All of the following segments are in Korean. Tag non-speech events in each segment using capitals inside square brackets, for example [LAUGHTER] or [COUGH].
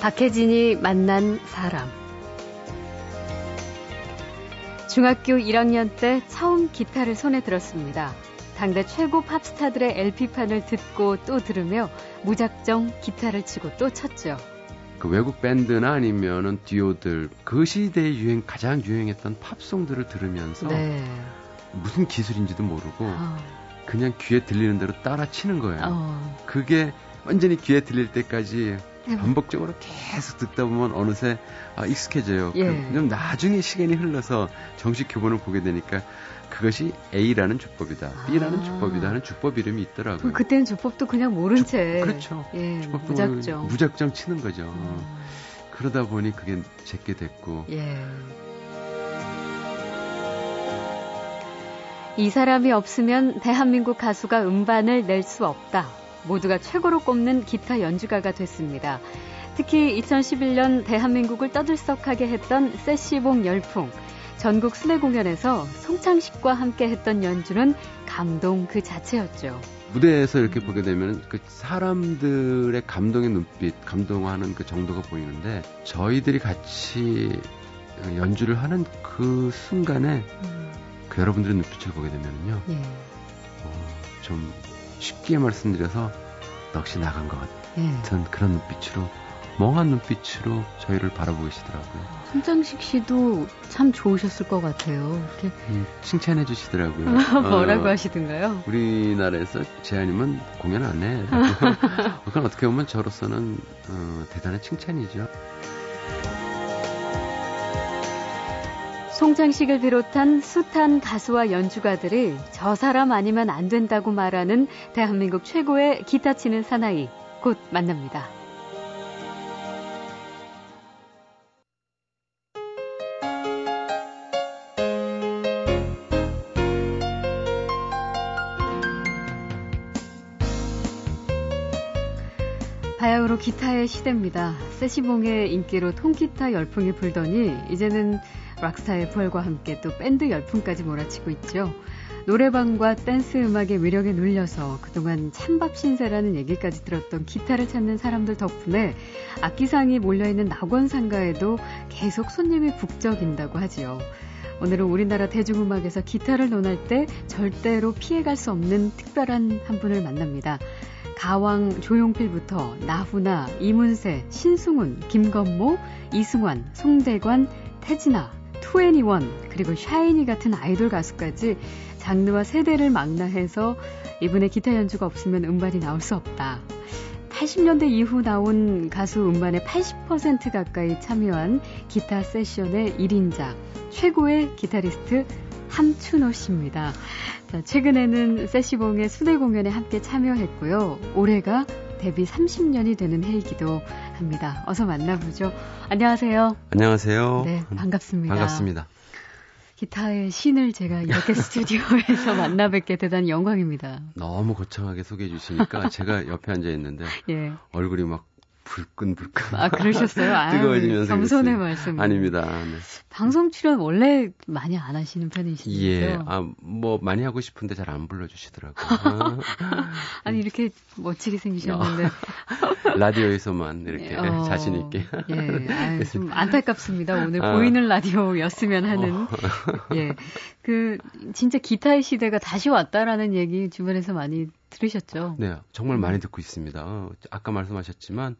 박혜진이 만난 사람. 중학교 1학년 때 처음 기타를 손에 들었습니다. 당대 최고 팝스타들의 LP판을 듣고 또 들으며 무작정 기타를 치고 또 쳤죠. 그 외국 밴드나 아니면은 듀오들 그 시대에 유행 가장 유행했던 팝송들을 들으면서 네. 무슨 기술인지도 모르고 어. 그냥 귀에 들리는 대로 따라 치는 거예요. 어. 그게 완전히 귀에 들릴 때까지 반복적으로 계속 듣다 보면 어느새 아, 익숙해져요. 예. 좀 나중에 시간이 흘러서 정식 교본을 보게 되니까 그것이 A라는 주법이다, B라는 아. 주법이다 하는 주법 이름이 있더라고요. 그때는 주법도 그냥 모른 주, 채. 그렇죠. 예, 주법도 무작정. 무작정 치는 거죠. 음. 그러다 보니 그게 제게 됐고. 예. 이 사람이 없으면 대한민국 가수가 음반을 낼 수 없다. 모두가 최고로 꼽는 기타 연주가가 됐습니다. 특히 2011년 대한민국을 떠들썩하게 했던 세시봉 열풍. 전국 순회 공연에서 송창식과 함께 했던 연주는 감동 그 자체였죠. 무대에서 이렇게 보게 되면 그 사람들의 감동의 눈빛, 감동하는 그 정도가 보이는데 저희들이 같이 연주를 하는 그 순간에 음. 그 여러분들의 눈빛을 보게 되면요. 예. 어, 좀 쉽게 말씀드려서 넋이 나간 것 같은 예. 그런 눈빛으로 멍한 눈빛으로 저희를 바라보고 계시더라고요. 손장식 씨도 참 좋으셨을 것 같아요. 이렇게 음, 칭찬해 주시더라고요. [LAUGHS] 뭐라고 어, 하시던가요? 우리나라에서 재아님은 공연 안 해. [LAUGHS] 그건 어떻게 보면 저로서는 어, 대단한 칭찬이죠. 송장식을 비롯한 숱한 가수와 연주가들이 저 사람 아니면 안 된다고 말하는 대한민국 최고의 기타 치는 사나이 곧 만납니다. 바야흐로 기타의 시대입니다. 세시봉의 인기로 통기타 열풍이 불더니 이제는 락스타의 부활과 함께 또 밴드 열풍까지 몰아치고 있죠. 노래방과 댄스 음악의 위력에 눌려서 그동안 찬밥 신세라는 얘기까지 들었던 기타를 찾는 사람들 덕분에 악기상이 몰려있는 낙원상가에도 계속 손님이 북적인다고 하지요. 오늘은 우리나라 대중음악에서 기타를 논할 때 절대로 피해갈 수 없는 특별한 한 분을 만납니다. 가왕 조용필부터 나훈아, 이문세, 신승훈, 김건모, 이승환, 송대관, 태진아, 투애니원 그리고 샤이니 같은 아이돌 가수까지 장르와 세대를 망라해서 이분의 기타 연주가 없으면 음반이 나올 수 없다. 80년대 이후 나온 가수 음반의 80% 가까이 참여한 기타 세션의 1인자, 최고의 기타리스트 함춘호 씨입니다. 자, 최근에는 세시봉의 수대 공연에 함께 참여했고요. 올해가 데뷔 30년이 되는 해이기도 합니다. 어서 만나보죠. 안녕하세요. 안녕하세요. 네, 반갑습니다. 반갑습니다. 기타의 신을 제가 이렇게 [LAUGHS] 스튜디오에서 만나 뵙게 대단히 영광입니다. 너무 거창하게 소개해 주시니까 제가 옆에 앉아 있는데 [LAUGHS] 예. 얼굴이 막 불끈불끈. 아, 그러셨어요? [LAUGHS] 아, 뜨거워지면서. 겸손의 말씀. 아닙니다. 네. 방송 출연 원래 많이 안 하시는 편이시죠? 예. 아, 뭐, 많이 하고 싶은데 잘 안 불러주시더라고요. [LAUGHS] 아니, 이렇게 멋지게 생기셨는데. [LAUGHS] 라디오에서만 이렇게 어, 자신있게. 예. 아유, 좀 안타깝습니다. 오늘 아. 보이는 라디오였으면 하는. 어. 예. 그, 진짜 기타의 시대가 다시 왔다라는 얘기 주변에서 많이 들으셨죠? 네, 정말 많이 듣고 있습니다. 어, 아까 말씀하셨지만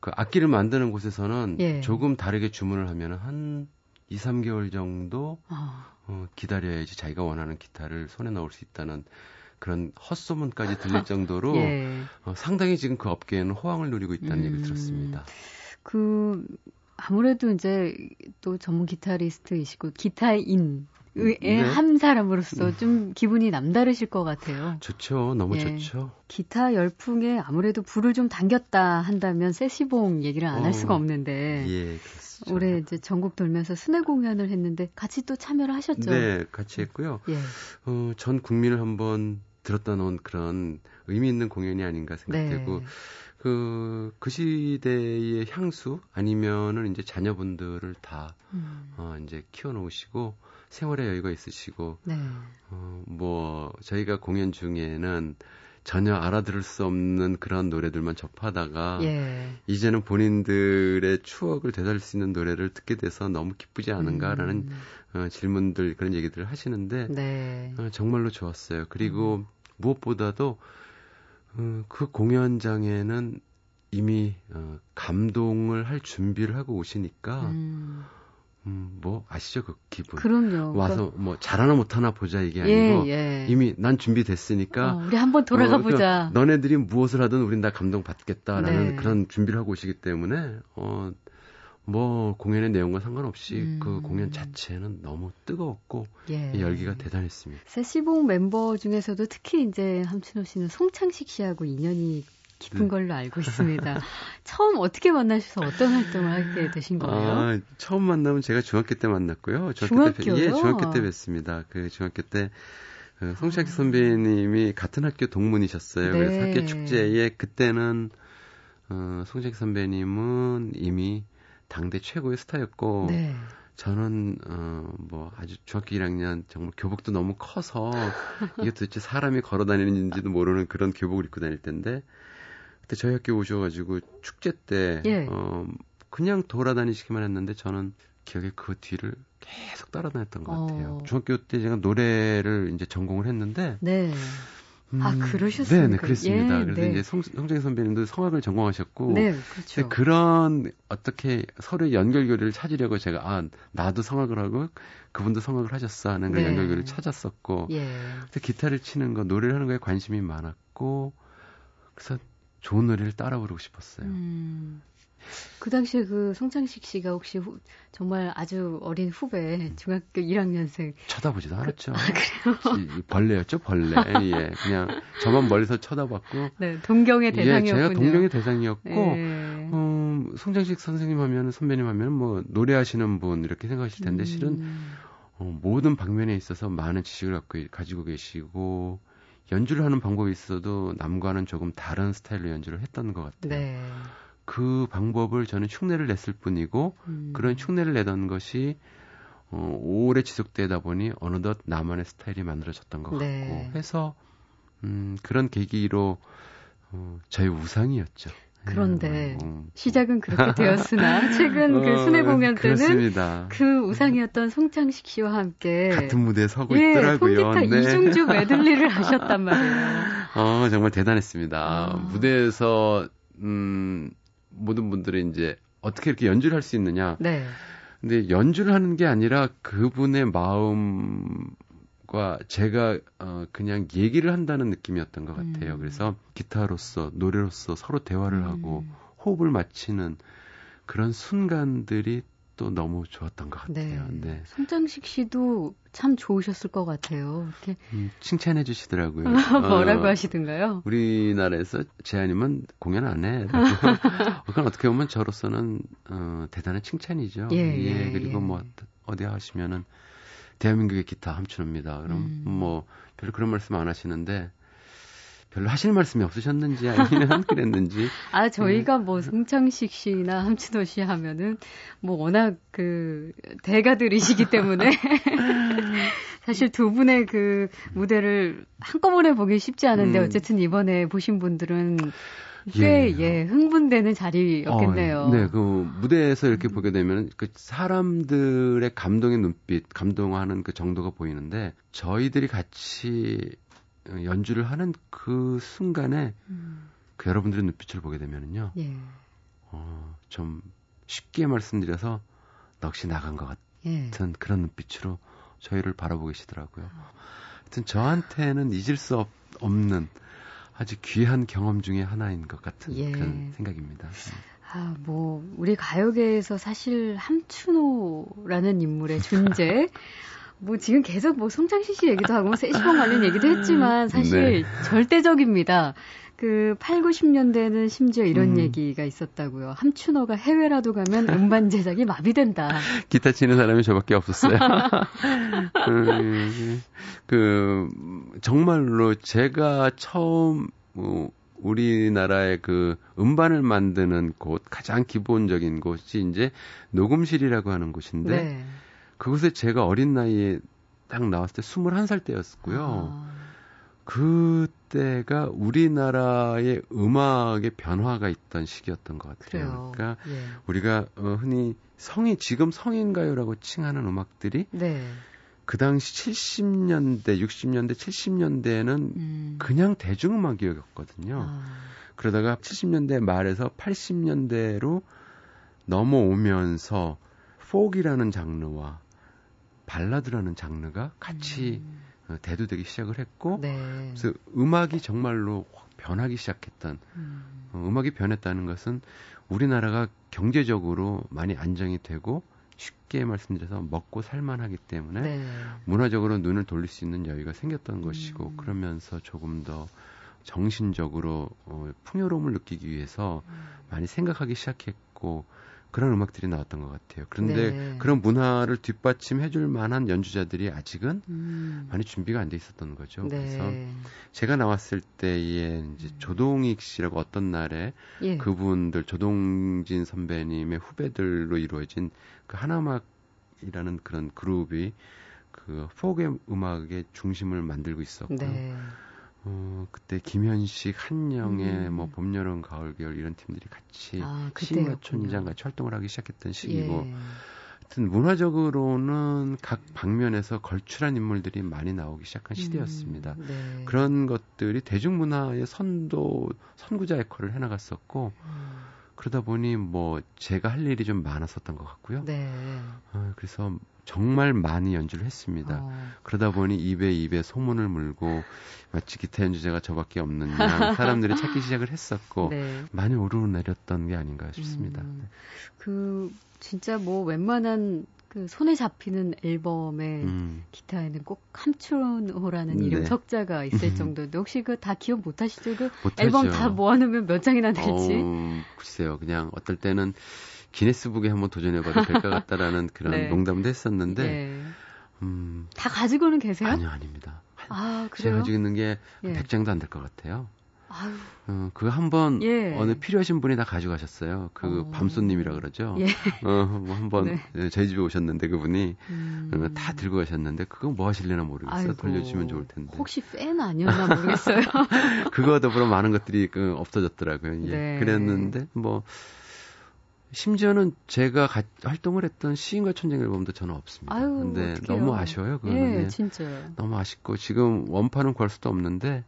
그 악기를 만드는 곳에서는 예. 조금 다르게 주문을 하면 한 2, 3개월 정도 어. 어, 기다려야지 자기가 원하는 기타를 손에 넣을 수 있다는 그런 헛소문까지 [LAUGHS] 들릴 정도로 예. 어, 상당히 지금 그 업계에는 호황을 누리고 있다는 음, 얘기를 들었습니다. 그 아무래도 이제 또 전문 기타리스트이시고 기타인 네. 한 사람으로서 음. 좀 기분이 남다르실 것 같아요. 좋죠. 너무 예. 좋죠. 기타 열풍에 아무래도 불을 좀 당겼다 한다면 세시봉 얘기를 안할 어. 수가 없는데. 예, 그렇죠. 올해 이제 전국 돌면서 순회 공연을 했는데 같이 또 참여를 하셨죠. 네, 같이 했고요. 예. 어, 전 국민을 한번 들었다 놓은 그런 의미 있는 공연이 아닌가 생각되고 네. 그, 그 시대의 향수 아니면은 이제 자녀분들을 다, 음. 어, 이제 키워놓으시고, 세월의 여유가 있으시고 네. 어, 뭐 저희가 공연 중에는 전혀 알아들을 수 없는 그런 노래들만 접하다가 예. 이제는 본인들의 추억을 되살릴 수 있는 노래를 듣게 돼서 너무 기쁘지 않은가라는 음. 어, 질문들 그런 얘기들을 하시는데 네. 어, 정말로 좋았어요. 그리고 음. 무엇보다도 어, 그 공연장에는 이미 어, 감동을 할 준비를 하고 오시니까 음. 음, 뭐 아시죠 그 기분. 그럼요. 와서 그... 뭐 잘하나 못하나 보자 이게 예, 아니고 예, 예. 이미 난 준비됐으니까. 어, 우리 한번 돌아가 어, 그러니까 보자. 너네들이 무엇을 하든 우린 다 감동 받겠다라는 네. 그런 준비를 하고 오시기 때문에 어. 뭐 공연의 내용과 상관없이 음. 그 공연 자체는 너무 뜨거웠고 예. 열기가 대단했습니다. 세시봉 멤버 중에서도 특히 이제 함춘호 씨는 송창식 씨하고 인연이 깊은 네. 걸로 알고 있습니다. [LAUGHS] 처음 어떻게 만나셔서 어떤 활동을 하게 되신 거예요? 아, 처음 만나면 제가 중학교 때 만났고요. 중학교, 중학교요? 때, 예, 중학교 때 뵀습니다. 그 중학교 때그 송창기 아. 선배님이 같은 학교 동문이셨어요. 네. 그래서 학교 축제에 그때는 어, 송창기 선배님은 이미 당대 최고의 스타였고 네. 저는 어뭐 아주 중학교 1학년 정말 교복도 너무 커서 이게 도대체 사람이 걸어 다니는지도 모르는 그런 교복을 입고 다닐 텐데 그때 저희 학교 오셔가지고 축제 때 예. 어, 그냥 돌아다니시기만 했는데 저는 기억에 그 뒤를 계속 따라다녔던 것 같아요. 어. 중학교 때 제가 노래를 이제 전공을 했는데 네. 음, 아, 그러셨습니까? 네, 네, 그랬습니다. 예, 그래서 네. 이제 송, 송정희 선배님도 성악을 전공하셨고. 네, 그렇죠. 그런 어떻게 서로의 연결고리를 찾으려고 제가, 아, 나도 성악을 하고 그분도 성악을 하셨어 하는 그 네. 연결고리를 찾았었고. 예. 그래서 기타를 치는 거, 노래를 하는 거에 관심이 많았고. 그래서 좋은 노래를 따라 부르고 싶었어요. 음. 그 당시에 그 송창식 씨가 혹시 후, 정말 아주 어린 후배 중학교 1학년생 쳐다보지도 그, 않았죠. 아, 그래요? 벌레였죠, 벌레. [LAUGHS] 예, 그냥 저만 멀리서 쳐다봤고. 네, 동경의 대상이었군요. 예, 제가 동경의 대상이었고, 예. 음, 송창식 선생님 하면 선배님 하면 뭐 노래하시는 분 이렇게 생각하실 텐데 음. 실은 어, 모든 방면에 있어서 많은 지식을 갖고 가지고 계시고 연주를 하는 방법이 있어도 남과는 조금 다른 스타일로 연주를 했던 것 같아요. 네. 그 방법을 저는 흉내를 냈을 뿐이고 음. 그런 흉내를 내던 것이 어, 오래 지속되다 보니 어느덧 나만의 스타일이 만들어졌던 것 네. 같고 해서 음, 그런 계기로 어, 저의 우상이었죠. 그런데 음. 시작은 그렇게 [LAUGHS] 되었으나 최근 그 어, 순회 공연 때는 그렇습니다. 그 우상이었던 송창식 씨와 함께 같은 무대에 서고 예, 있더라고요. 통기타 네. 이중주 [LAUGHS] 메들리를 하셨단 말이에요. 어, 정말 대단했습니다. 아. 무대에서 음, 모든 분들이 이제 어떻게 이렇게 연주를 할 수 있느냐. 네. 근데 연주를 하는 게 아니라 그분의 마음 과 제가 어 그냥 얘기를 한다는 느낌이었던 것 같아요. 음. 그래서 기타로서 노래로서 서로 대화를 음. 하고 호흡을 맞추는 그런 순간들이 또 너무 좋았던 것 같아요. 네. 네. 손장식 씨도 참 좋으셨을 것 같아요. 이렇게 음, 칭찬해 주시더라고요. [LAUGHS] 뭐라고 어, 하시던가요? 우리나라에서 제아님은 공연 안 해. [LAUGHS] 그건 어떻게 보면 저로서는 어, 대단한 칭찬이죠. 예, 예, 예 그리고 예. 뭐 어디 하시면은 대한민국의 기타 함춘호입니다. 그럼 음. 뭐 별로 그런 말씀 안 하시는데 별로 하실 말씀이 없으셨는지 아니면 [LAUGHS] 그랬는지. 아 저희가 음. 뭐 송창식 씨나 함춘호 씨 하면은 뭐 워낙 그 대가들이시기 때문에 [LAUGHS] 사실 두 분의 그 무대를 한꺼번에 보기 쉽지 않은데 음. 어쨌든 이번에 보신 분들은 꽤, 예, 예 흥분되는 자리였겠네요. 어, 네, 그 무대에서 이렇게 음. 보게 되면 그 사람들의 감동의 눈빛, 감동하는 그 정도가 보이는데 저희들이 같이 연주를 하는 그 순간에 음. 그 여러분들의 눈빛을 보게 되면은요. 예. 어, 좀 쉽게 말씀드려서 넋이 나간 것 예. 같은 예. 그런 눈빛으로 저희를 바라보고 계시더라고요. 아. 하여튼 저한테는 잊을 수 없, 없는 아주 귀한 경험 중의 하나인 것 같은 예. 그런 생각입니다. 아, 뭐, 우리 가요계에서 사실 함춘호라는 인물의 존재, [LAUGHS] 뭐 지금 계속 뭐 송창식 씨 얘기도 하고 뭐 세시봉 관련 얘기도 했지만 [LAUGHS] 사실 네. 절대적입니다. 그 8, 90년대는 심지어 이런 음. 얘기가 있었다고요. 함춘호가 해외라도 가면 음반 제작이 마비된다. 기타 치는 사람이 저밖에 없었어요. [LAUGHS] 그, 그, 정말로 제가 처음, 뭐, 우리나라의 그 음반을 만드는 곳, 가장 기본적인 곳이 이제 녹음실이라고 하는 곳인데, 네. 그곳에 제가 어린 나이에 딱 나왔을 때 21살 때였고요. 아. 그때가 우리나라의 음악의 변화가 있던 시기였던 것 같아요. 그래요. 그러니까 예. 우리가 어, 흔히 성인 지금 성인가요라고 칭하는 음악들이 네. 그 당시 70년대, 60년대, 70년대에는 음. 그냥 대중음악이었거든요. 아. 그러다가 70년대 말에서 80년대로 넘어오면서 포기라는 장르와 발라드라는 장르가 같이 음. 어, 대두되기 시작을 했고 네. 그래서 음악이 정말로 변하기 시작했던 음. 어, 음악이 변했다는 것은 우리나라가 경제적으로 많이 안정이 되고 쉽게 말씀드려서 먹고 살만하기 때문에 네. 문화적으로 눈을 돌릴 수 있는 여유가 생겼던 것이고 음. 그러면서 조금 더 정신적으로 어, 풍요로움을 느끼기 위해서 음. 많이 생각하기 시작했고 그런 음악들이 나왔던 것 같아요. 그런데 네. 그런 문화를 뒷받침해줄 만한 연주자들이 아직은 음. 많이 준비가 안 돼 있었던 거죠. 네. 그래서 제가 나왔을 때에 이제 음. 조동익 씨라고 어떤 날에 예. 그분들 조동진 선배님의 후배들로 이루어진 그 하나막이라는 그런 그룹이 그 포크 음악의 중심을 만들고 있었고요. 네. 어, 그때 김현식, 한영애, 음. 뭐 봄, 여름, 가을, 겨울 이런 팀들이 같이 아, 시인과 촌장 같이 활동을 하기 시작했던 시기고 예. 하여튼 문화적으로는 각 방면에서 걸출한 인물들이 많이 나오기 시작한 음, 시대였습니다. 음, 네. 그런 것들이 대중문화의 선도 선구자 역할을 해나갔었고 음. 그러다 보니 뭐 제가 할 일이 좀 많았었던 것 같고요. 네. 어, 그래서 정말 많이 연주를 했습니다. 어. 그러다 보니 입에 입에 소문을 물고 마치 기타 연주자가 저밖에 없는 양 사람들이 찾기 [LAUGHS] 시작을 했었고 네. 많이 오르내렸던 게 아닌가 싶습니다. 음, 그 진짜 뭐 웬만한 그 손에 잡히는 앨범에 음. 기타에는 꼭 함춘호라는 네. 이름 석자가 있을 정도인데 혹시 그 다 기억 못 하시죠? 그. 앨범 다 모아놓으면 몇 장이나 될지? 어, 글쎄요. 그냥 어떨 때는 기네스북에 한번 도전해봐도 될 것 [LAUGHS] 같다라는 그런 네. 농담도 했었는데 네. 음, 다 가지고는 계세요? 아니요, 아닙니다. 아, 그래요? 제가 가지고 있는 게 예. 100장도 안 될 것 같아요. 아유. 어, 그거 한번 예. 어느 필요하신 분이 다 가져가셨어요. 그 어. 밤손님이라 그러죠. 예. 어, 뭐 한번 네. 예, 저희 집에 오셨는데 그분이 음. 어, 다 들고 가셨는데 그거 뭐 하실려나 모르겠어요. 아이고. 돌려주시면 좋을 텐데. 혹시 팬 아니었나 모르겠어요. [LAUGHS] 그거 더불어 많은 것들이 그 없어졌더라고요. 예. 네. 그랬는데 뭐 심지어는 제가 가, 활동을 했던 시인과 천쟁 앨범도 저는 없습니다. 아유, 근데 어떡해요. 너무 아쉬워요. 그거는. 예, 진짜. 너무 아쉽고 지금 원판은 구할 수도 없는데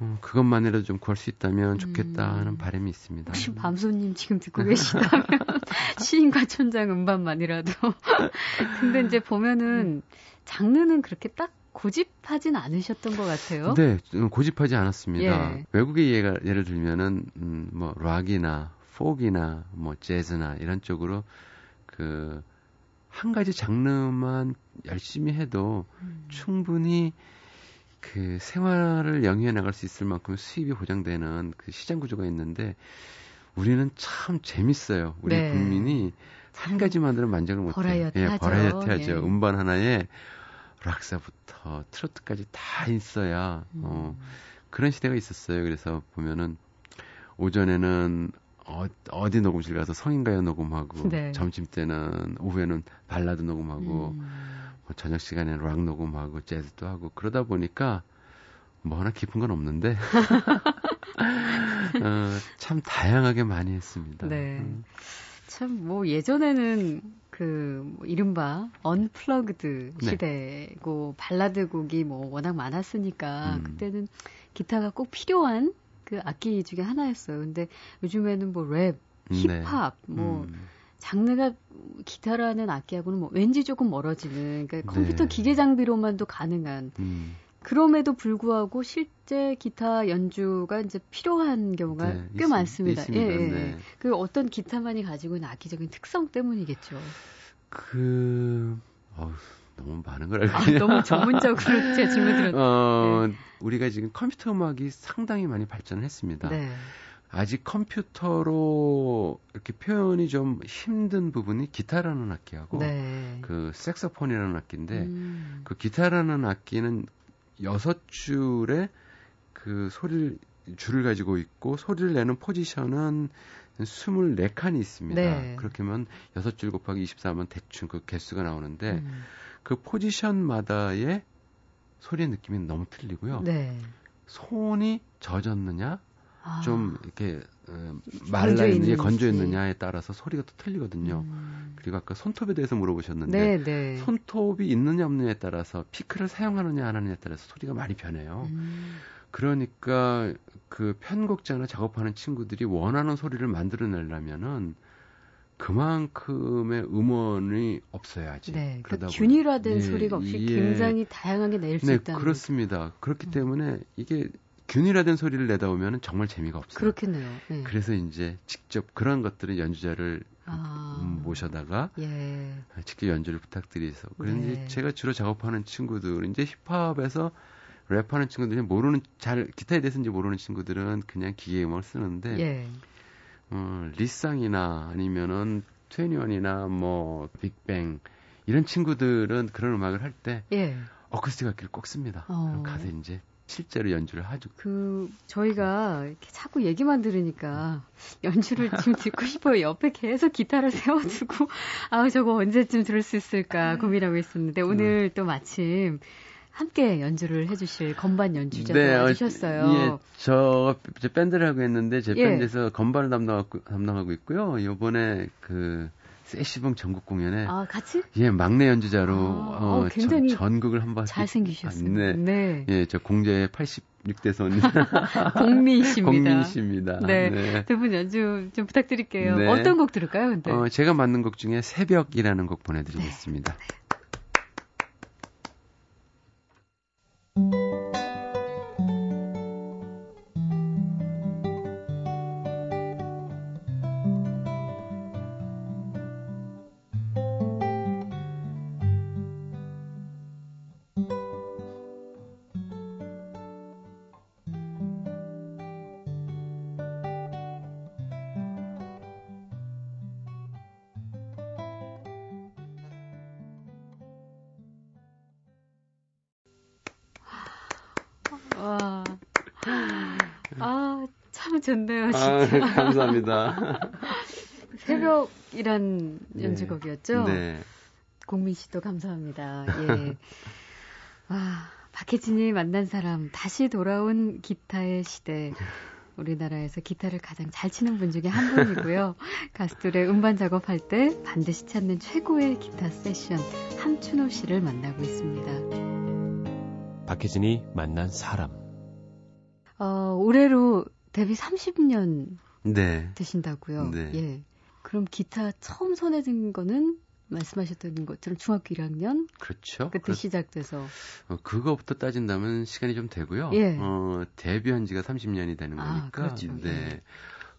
음, 그것만이라도 좀 구할 수 있다면 좋겠다 음. 하는 바람이 있습니다. 혹시 밤손님 지금 듣고 계시다면 [LAUGHS] 시인과 천장 음반만이라도. [LAUGHS] 근데 이제 보면은 장르는 그렇게 딱 고집하진 않으셨던 것 같아요. 네, 고집하지 않았습니다. 예. 외국의 예가, 예를 들면은 음, 뭐 락이나 포기나 뭐 재즈나 이런 쪽으로 그 한 가지 장르만 열심히 해도 음. 충분히 그 생활을 영위해 나갈 수 있을 만큼 수입이 보장되는 그 시장 구조가 있는데 우리는 참 재밌어요. 우리 네. 국민이 한 가지만으로 만족을 못해요. 버라이어티 예, 버라이어티 하죠. 예. 음반 하나에 락서부터 트로트까지 다 있어야 음. 어, 그런 시대가 있었어요. 그래서 보면은 오전에는 어, 어디 녹음실 가서 성인가요 녹음하고 네. 점심 때는 오후에는 발라드 녹음하고 음. 뭐 저녁 시간에는 락 녹음하고 재즈도 하고 그러다 보니까 뭐 하나 깊은 건 없는데 [LAUGHS] [LAUGHS] 어, 참 다양하게 많이 했습니다. 네. 음. 참 뭐 예전에는 그 뭐 이른바 unplugged 네. 시대고 발라드 곡이 뭐 워낙 많았으니까 음. 그때는 기타가 꼭 필요한 그 악기 중에 하나였어요. 근데 요즘에는 뭐 랩, 네. 힙합, 네. 뭐 음. 장르가 기타라는 악기하고는 뭐 왠지 조금 멀어지는 그러니까 컴퓨터 네. 기계 장비로만도 가능한 음. 그럼에도 불구하고 실제 기타 연주가 이제 필요한 경우가 네, 꽤 있, 많습니다. 있습니다. 예, 예. 네. 그 어떤 기타만이 가지고 있는 악기적인 특성 때문이겠죠. 그 어우, 너무 많은 걸 알고 아, 너무 전문적으로 [LAUGHS] 제 질문 드렸 어, 네. 우리가 지금 컴퓨터 음악이 상당히 많이 발전을 했습니다. 네. 아직 컴퓨터로 이렇게 표현이 좀 힘든 부분이 기타라는 악기하고 네. 그 색소폰이라는 악기인데 음. 그 기타라는 악기는 여섯 줄의 그 소리를 줄을 가지고 있고 소리를 내는 포지션은 24칸이 있습니다. 네. 그렇게 하면 6줄 곱하기 24면 대충 그 개수가 나오는데 음. 그 포지션마다의 소리의 느낌이 너무 틀리고요. 네. 손이 젖었느냐, 아. 좀 이렇게 어, 말라 있느냐, 건조 있느냐에 따라서 소리가 또 틀리거든요. 음. 그리고 아까 손톱에 대해서 물어보셨는데 네, 네. 손톱이 있느냐 없느냐에 따라서 피크를 사용하느냐 안 하느냐에 따라서 소리가 많이 변해요. 음. 그러니까 그 편곡자나 작업하는 친구들이 원하는 소리를 만들어내려면은 그만큼의 음원이 없어야지. 네, 그러다 그러니까 균일화된 예, 소리가 없이 예, 굉장히 다양하게 낼수 네, 있다는. 그렇습니다. 그렇기 음. 때문에 이게 균일화된 소리를 내다 보면 정말 재미가 없어요. 그렇겠네요. 네. 그래서 이제 직접 그런 것들은 연주자를 아, 음, 모셔다가 예. 직접 연주를 부탁드리서 그런데 네. 제가 주로 작업하는 친구들 이제 힙합에서 랩하는 친구들이 모르는 잘 기타에 대해서 이제 모르는 친구들은 그냥 기계 음악을 쓰는데 예. 어, 리쌍이나 아니면은 트웬티원이나 뭐 빅뱅 이런 친구들은 그런 음악을 할때 예. 어쿠스틱 악기를 꼭 씁니다. 어. 가서 이제 실제로 연주를 하죠. 그 저희가 이렇게 자꾸 얘기만 들으니까 연주를 [LAUGHS] 지금 듣고 싶어요. 옆에 계속 기타를 세워두고 [LAUGHS] 아우 저거 언제쯤 들을 수 있을까 고민하고 있었는데 오늘 또 마침 함께 연주를 해주실 건반 연주자도 네, 와주셨어요. 어, 예, 저, 저 밴드를 하고 있는데 제 예. 밴드에서 건반을 담당하고, 담당하고 있고요. 이번에 그 세시봉 전국 공연에 아 같이? 예 막내 연주자로 아, 어, 어, 굉장히 전, 전국을 한 바퀴 잘생기셨어요. 네. 네. 예, 저 공제 86대선 [LAUGHS] 공미이십니다. 공미이십니다. 네. 네. 두 분 연주 좀 부탁드릴게요. 네. 어떤 곡 들을까요, 근데? 어, 제가 만든 곡 중에 새벽이라는 곡 보내드리겠습니다. 네. 좋네요, 아, 진짜. 아, [LAUGHS] 감사합니다. [LAUGHS] 새벽이란 네. 연주곡이었죠? 네. 공민 씨도 감사합니다. 예. 아, 박혜진이 만난 사람, 다시 돌아온 기타의 시대. 우리나라에서 기타를 가장 잘 치는 분 중에 한 분이고요. [LAUGHS] 가수들의 음반 작업할 때 반드시 찾는 최고의 기타 세션 함춘호 씨를 만나고 있습니다. 박혜진이 만난 사람. 어, 올해로 데뷔 30년 네. 되신다고요. 네. 예. 그럼 기타 처음 손에 든 거는 말씀하셨던 것처럼 중학교 1학년 그렇죠. 그때 그, 시작돼서 어, 그거부터 따진다면 시간이 좀 되고요. 예. 어, 데뷔한 지가 30년이 되는 아, 거니까. 아, 그렇죠. 네. 예.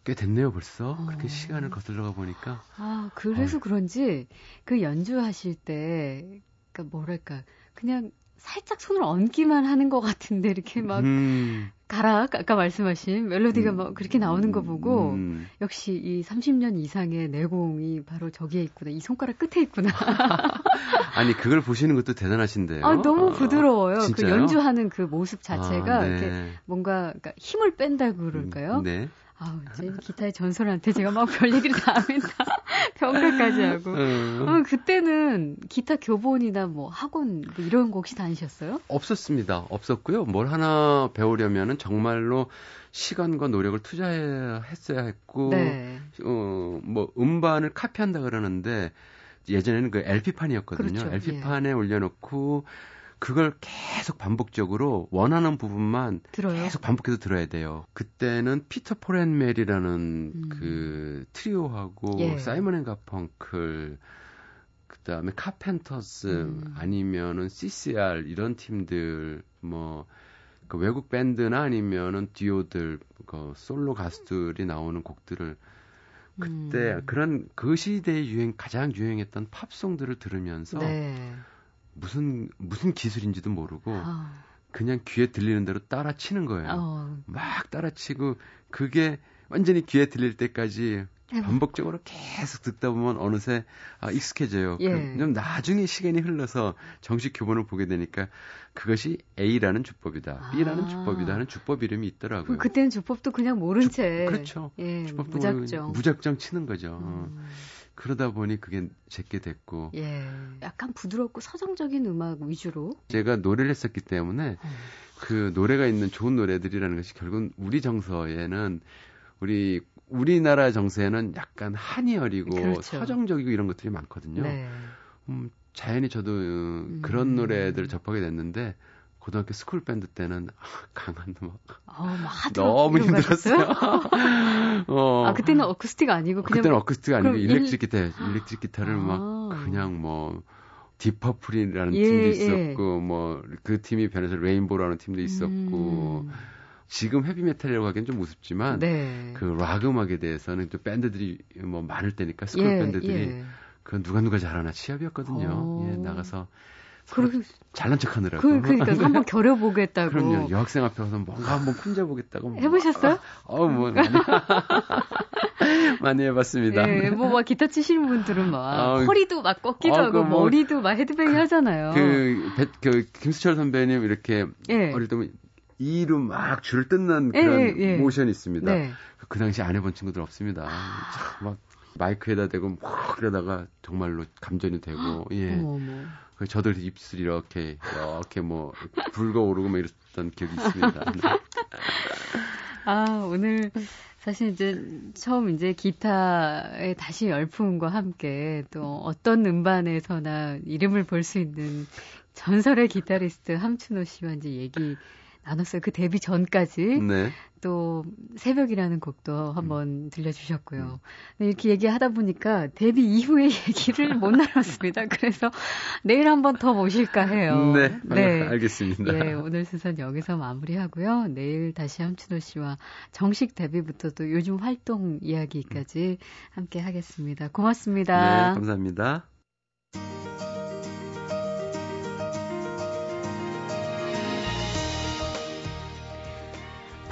꽤 됐네요, 벌써. 어. 그렇게 시간을 거슬러 가 보니까. 아, 그래서 어. 그런지 그 연주하실 때 그러니까 뭐랄까 그냥 살짝 손을 얹기만 하는 것 같은데 이렇게 막 음. 가라 아까 말씀하신 멜로디가 음. 막 그렇게 나오는 거 보고 음. 역시 이 30년 이상의 내공이 바로 저기에 있구나 이 손가락 끝에 있구나. [LAUGHS] 아니 그걸 보시는 것도 대단하신데요. 아 너무 아, 부드러워요. 아, 그 연주하는 그 모습 자체가 아, 네. 이렇게 뭔가 그러니까 힘을 뺀다고 그럴까요? 네. 아우, 제 기타의 전설한테 제가 막 별 얘기를 다 합니다. [LAUGHS] 평가까지 하고. 음. 어, 그때는 기타 교본이나 뭐 학원 뭐 이런 거 혹시 다니셨어요? 없었습니다. 없었고요. 뭘 하나 배우려면은 정말로 시간과 노력을 투자했어야 했고, 네. 어, 뭐 음반을 카피한다 그러는데 예전에는 그 LP판이었거든요. 그렇죠. LP판에 예. 올려놓고 그걸 계속 반복적으로 원하는 부분만 들어요? 계속 반복해서 들어야 돼요. 그때는 피터 폴 앤 메리라는 음. 그 트리오하고 예. 사이먼 앤 가펑클 그다음에 카펜터스 음. 아니면은 CCR 이런 팀들 뭐 그 외국 밴드나 아니면은 듀오들 그 솔로 가수들이 나오는 곡들을 그때 음. 그런 그 시대에 유행 가장 유행했던 팝송들을 들으면서 네. 무슨 무슨 기술인지도 모르고 어. 그냥 귀에 들리는 대로 따라 치는 거예요. 어. 막 따라 치고 그게 완전히 귀에 들릴 때까지 반복적으로 계속 듣다 보면 어느새 아, 익숙해져요. 예. 좀 나중에 시간이 흘러서 정식 교본을 보게 되니까 그것이 A라는 주법이다, 아. B라는 주법이다 하는 주법 이름이 있더라고요. 그때는 주법도 그냥 모른 채. 그렇죠. 예, 무작정. 무작정 치는 거죠. 음. 그러다 보니 그게 제게 됐고. 예. 약간 부드럽고 서정적인 음악 위주로. 제가 노래를 했었기 때문에 음. 그 노래가 있는 좋은 노래들이라는 것이 결국은 우리 정서에는 우리 우리나라 정서에는 약간 한이 어리고 그렇죠. 서정적이고 이런 것들이 많거든요. 네. 음, 자연히 저도 음. 그런 노래들을 접하게 됐는데 고등학교 school 밴드 때는 강한 음악 어, 너무 힘들었어요. [LAUGHS] 어, 아 그때는 어쿠스틱 아니고 그냥 그때는 어쿠스틱 아니고 일렉트릭 기타, 일렉트릭 기타를 아. 막 그냥 뭐 딥 퍼플이라는 예, 팀도 예. 있었고 예. 뭐 뭐 그 팀이 변해서 레인보우라는 팀도 있었고 음. 지금 헤비메탈이라고 하기엔 좀 우습지만 네. 그 락 음악에 대해서는 또 밴드들이 뭐 많을 때니까 school 예, 밴드들이 예. 그 누가 누가 잘하나 취미였거든요. 오. 예, 나가서 그리고 잘난 척 하느라고. 그, 그러니까 한번 [LAUGHS] 겨뤄보겠다고. 그럼요. 여학생 앞에 서서 뭔가 한번 폼 재보겠다고. 해보셨어요? 어, 뭐 많이, [LAUGHS] 많이 해봤습니다. 예, 뭐 막 기타 치시는 분들은 막 어, 허리도 막 꺾기도 어, 하고 뭐, 머리도 막 headbang 그, 하잖아요. 그, 배, 그 김수철 선배님 이렇게 예. 어릴 때 이로 막 줄을 뜯는 예, 그런 예, 예. 모션이 있습니다. 네. 그 당시 안 해본 친구들 없습니다. 막 마이크에다 대고 막 그러다가 정말로 감전이 되고 [GASPS] 예. 어머, 어머. 그 저도 입술이 이렇게 이렇게 뭐 붉어오르고 막 이랬던 기억이 있습니다. 네. [LAUGHS] 아 오늘 사실 이제 처음 이제 기타의 다시 열풍과 함께 또 어떤 음반에서나 이름을 볼 수 있는 전설의 기타리스트 함춘호 씨와 이제 얘기 나눴어요. 그 데뷔 전까지. 네. 또 새벽이라는 곡도 한번 음. 들려주셨고요. 네, 이렇게 얘기하다 보니까 데뷔 이후의 [LAUGHS] 얘기를 못 나눴습니다. 그래서 내일 한번 더 모실까 해요. 네, 네. 알겠습니다. 네, 오늘 순서는 여기서 마무리하고요. 내일 다시 함춘호 씨와 정식 데뷔부터 또 요즘 활동 이야기까지 함께 하겠습니다. 고맙습니다. 네, 감사합니다.